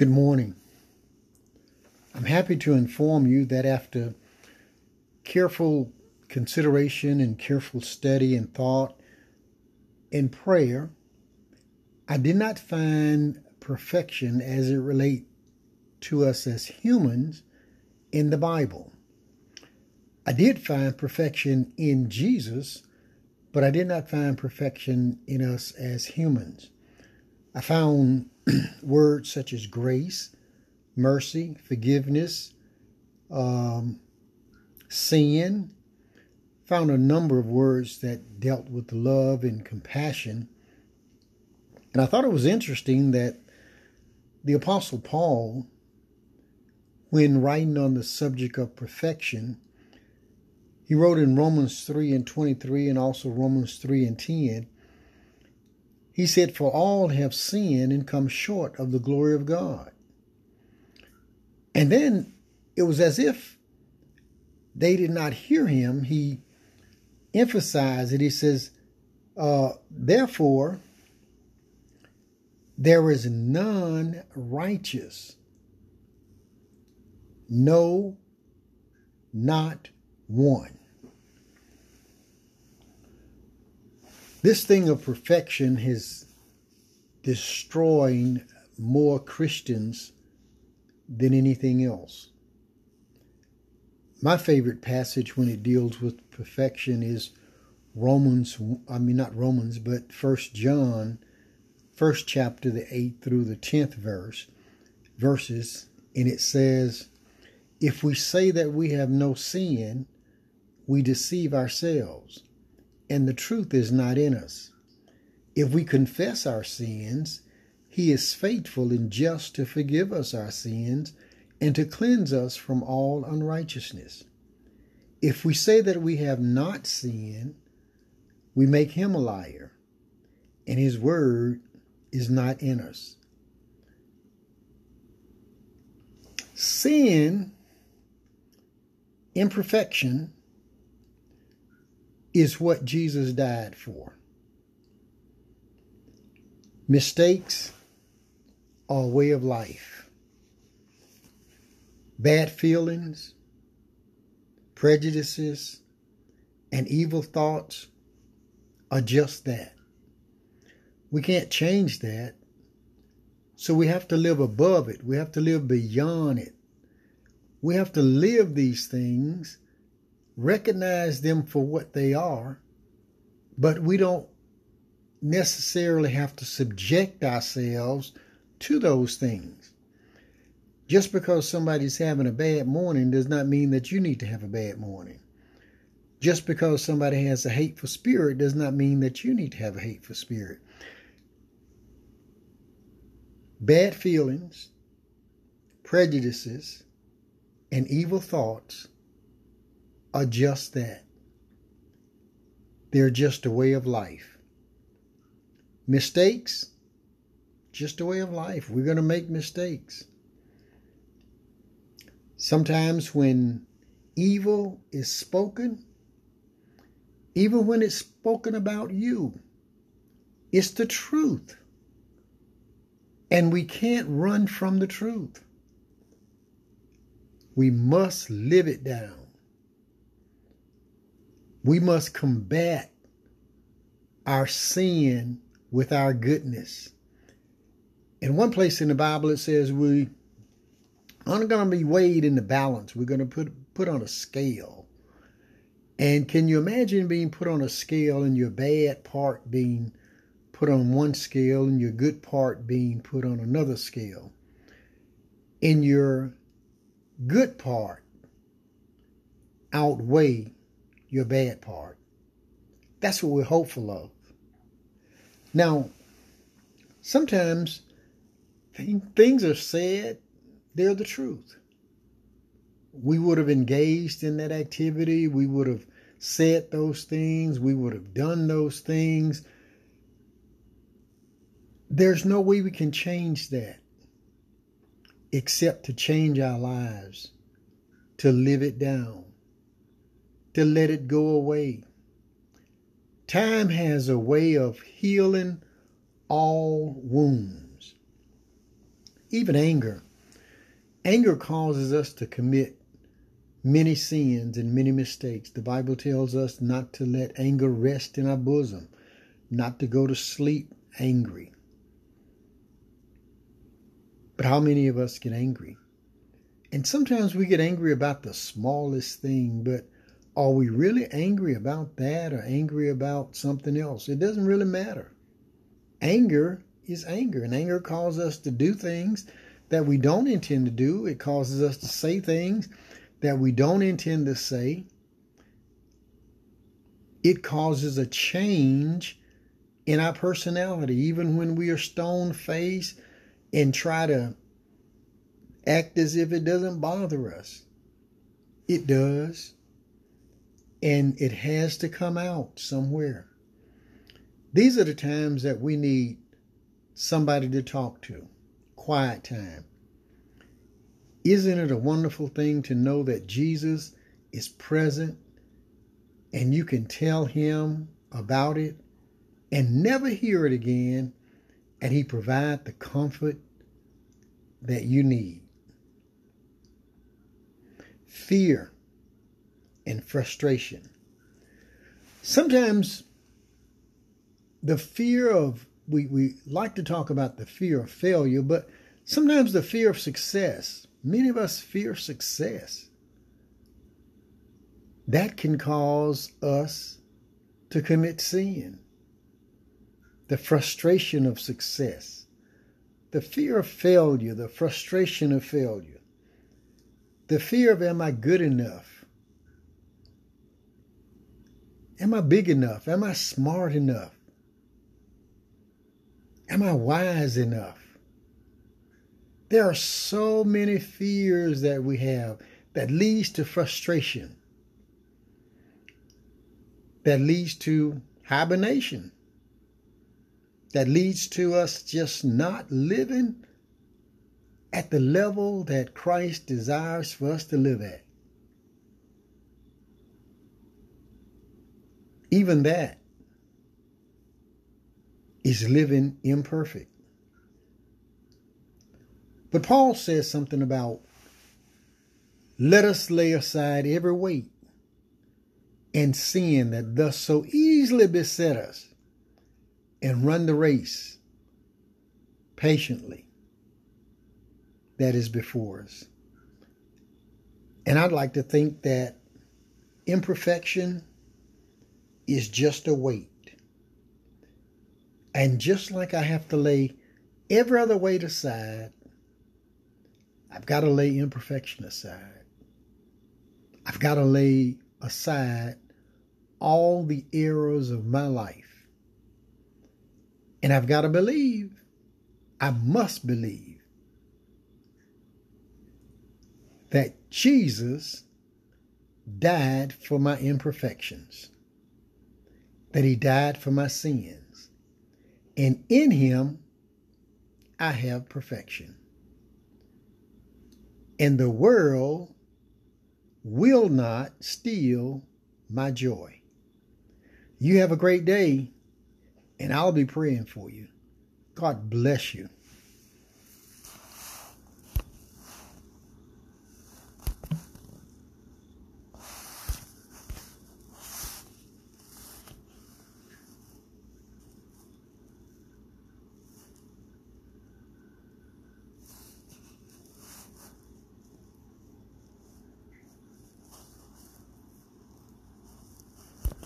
Good morning. I'm happy to inform you that after careful consideration and careful study and thought and prayer, I did not find perfection as it relates to us as humans in the Bible. I did find perfection in Jesus, but I did not find perfection in us as humans. I found words such as grace, mercy, forgiveness, um, sin. Found a number of words that dealt with love and compassion. And I thought it was interesting that the Apostle Paul, when writing on the subject of perfection, he wrote in Romans 3 and 23 and also Romans 3 and 10 he said, For all have sinned and come short of the glory of God. And then it was as if they did not hear him. He emphasized it. He says, uh, Therefore, there is none righteous, no, not one. This thing of perfection is destroying more Christians than anything else. My favorite passage when it deals with perfection is Romans, I mean, not Romans, but First John, first chapter, the 8th through the 10th verse, verses, and it says, If we say that we have no sin, we deceive ourselves and the truth is not in us. If we confess our sins, he is faithful and just to forgive us our sins and to cleanse us from all unrighteousness. If we say that we have not sinned, we make him a liar, and his word is not in us. Sin, imperfection, is what Jesus died for. Mistakes are a way of life. Bad feelings, prejudices, and evil thoughts are just that. We can't change that. So we have to live above it. We have to live beyond it. We have to live these things recognize them for what they are, but we don't necessarily have to subject ourselves to those things. Just because somebody's having a bad morning does not mean that you need to have a bad morning. Just because somebody has a hateful spirit does not mean that you need to have a hateful spirit. Bad feelings, prejudices, and evil thoughts are just that. They're just a way of life. Mistakes, just a way of life. We're going to make mistakes. Sometimes when evil is spoken, even when it's spoken about you, it's the truth. And we can't run from the truth. We must live it down. We must combat our sin with our goodness. In one place in the Bible, it says we aren't going to be weighed in the balance. We're going to put put on a scale. And can you imagine being put on a scale and your bad part being put on one scale and your good part being put on another scale? In your good part outweigh your bad part. That's what we're hopeful of. Now, sometimes things are said, they're the truth. We would have engaged in that activity, we would have said those things, we would have done those things. There's no way we can change that except to change our lives, to live it down to let it go away. Time has a way of healing all wounds. even anger. Anger causes us to commit many sins and many mistakes. The Bible tells us not to let anger rest in our bosom, not to go to sleep angry. But how many of us get angry? And sometimes we get angry about the smallest thing, but are we really angry about that or angry about something else? It doesn't really matter. Anger is anger, and anger causes us to do things that we don't intend to do. It causes us to say things that we don't intend to say. It causes a change in our personality, even when we are stone faced and try to act as if it doesn't bother us. It does. And it has to come out somewhere. These are the times that we need somebody to talk to. Quiet time. Isn't it a wonderful thing to know that Jesus is present and you can tell him about it and never hear it again and he provide the comfort that you need. Fear and frustration. Sometimes the fear of we, we like to talk about the fear of failure, but sometimes the fear of success. Many of us fear success. That can cause us to commit sin. The frustration of success, the fear of failure, the frustration of failure, the fear of am I good enough? Am I big enough? Am I smart enough? Am I wise enough? There are so many fears that we have that leads to frustration, that leads to hibernation, that leads to us just not living at the level that Christ desires for us to live at. Even that is living imperfect. But Paul says something about let us lay aside every weight and sin that thus so easily beset us and run the race patiently that is before us. And I'd like to think that imperfection is just a weight. And just like I have to lay every other weight aside, I've got to lay imperfection aside. I've got to lay aside all the errors of my life. And I've got to believe, I must believe, that Jesus died for my imperfections, that he died for my sins, and in him I have perfection and the world will not steal my joy. You have a great day, and I'll be praying for you. God bless you.